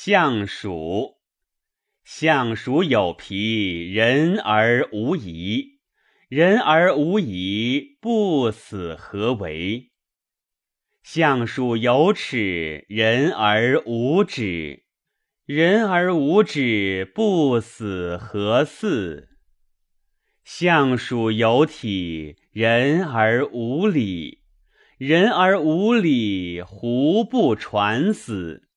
相鼠，相鼠有皮，人而无仪。人而无仪，不死何为？相鼠有齿，人而无止。人而无止，不死何似？相鼠有体，人而无礼。人而无礼，胡不传死？